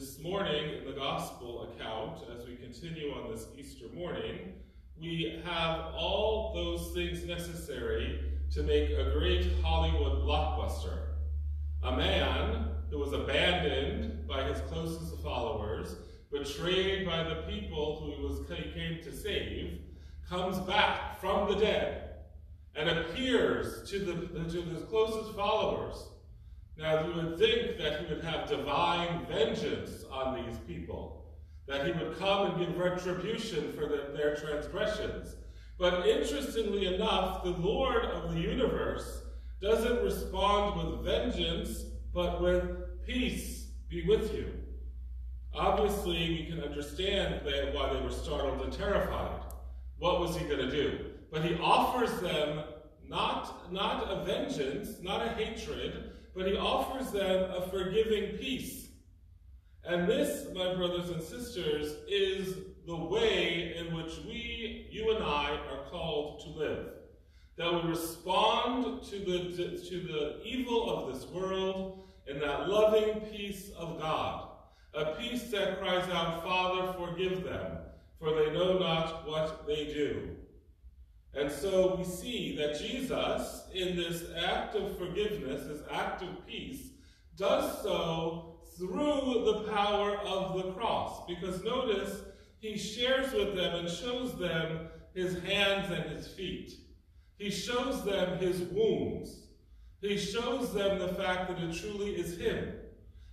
This morning in the Gospel account, as we continue on this Easter morning, we have all those things necessary to make a great Hollywood blockbuster. A man who was abandoned by his closest followers, betrayed by the people who he, was, he came to save, comes back from the dead and appears to, the, to his closest followers. Now, you would think that he would have divine vengeance on these people, that he would come and give retribution for the, their transgressions. But interestingly enough, the Lord of the universe doesn't respond with vengeance, but with peace be with you. Obviously, we can understand why they were startled and terrified. What was he going to do? But he offers them not, not a vengeance, not a hatred, but he offers them a forgiving peace. And this, my brothers and sisters, is the way in which we, you and I, are called to live. That we respond to the, to the evil of this world in that loving peace of God. A peace that cries out, Father, forgive them, for they know not what they do. And so we see that Jesus, in this act of forgiveness, this act of peace, does so through the power of the cross. Because notice, he shares with them and shows them his hands and his feet. He shows them his wounds. He shows them the fact that it truly is him.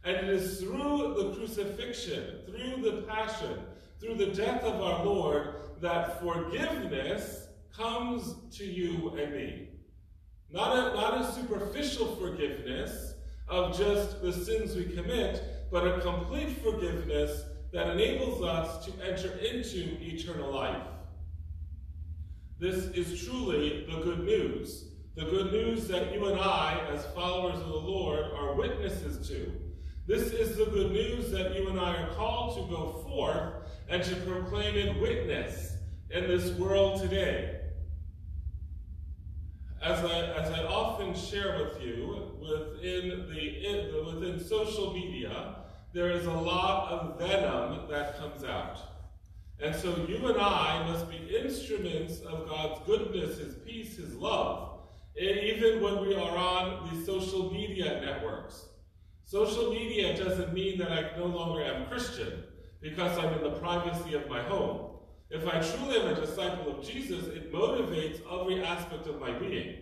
And it is through the crucifixion, through the passion, through the death of our Lord, that forgiveness comes to you and me. Not a, not a superficial forgiveness of just the sins we commit, but a complete forgiveness that enables us to enter into eternal life. This is truly the good news. The good news that you and I, as followers of the Lord, are witnesses to. This is the good news that you and I are called to go forth and to proclaim in witness in this world today. As I, as I often share with you, within, the, within social media, there is a lot of venom that comes out. And so you and I must be instruments of God's goodness, His peace, His love, even when we are on these social media networks. Social media doesn't mean that I no longer am Christian because I'm in the privacy of my home. If I truly am a disciple of Jesus, it motivates every aspect of my being.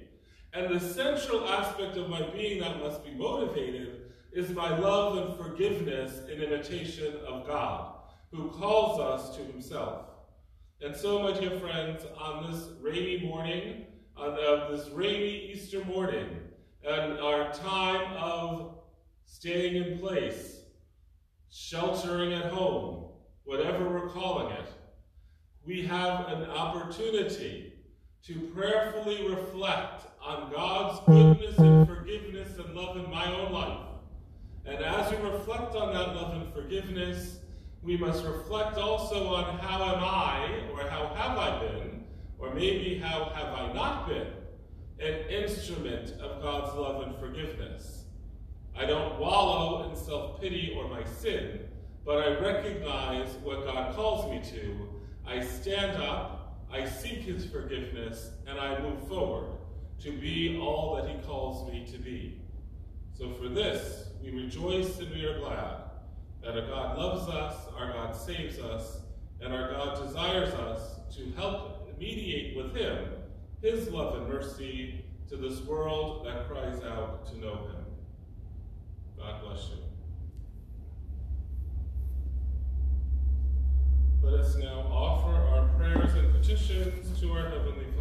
And the central aspect of my being that must be motivated is my love and forgiveness in imitation of God, who calls us to himself. And so, my dear friends, on this rainy morning, on this rainy Easter morning, and our time of staying in place, sheltering at home, whatever we're calling it, we have an opportunity to prayerfully reflect on God's goodness and forgiveness and love in my own life. And as we reflect on that love and forgiveness, we must reflect also on how am I, or how have I been, or maybe how have I not been, an instrument of God's love and forgiveness. I don't wallow in self pity or my sin, but I recognize what God calls me to. I stand up, I seek His forgiveness, and I move forward to be all that He calls me to be. So for this, we rejoice and we are glad that our God loves us, our God saves us, and our God desires us to help mediate with Him His love and mercy to this world that cries out to know Him. God bless you. Let us now offer our prayers and petitions to our Heavenly Father.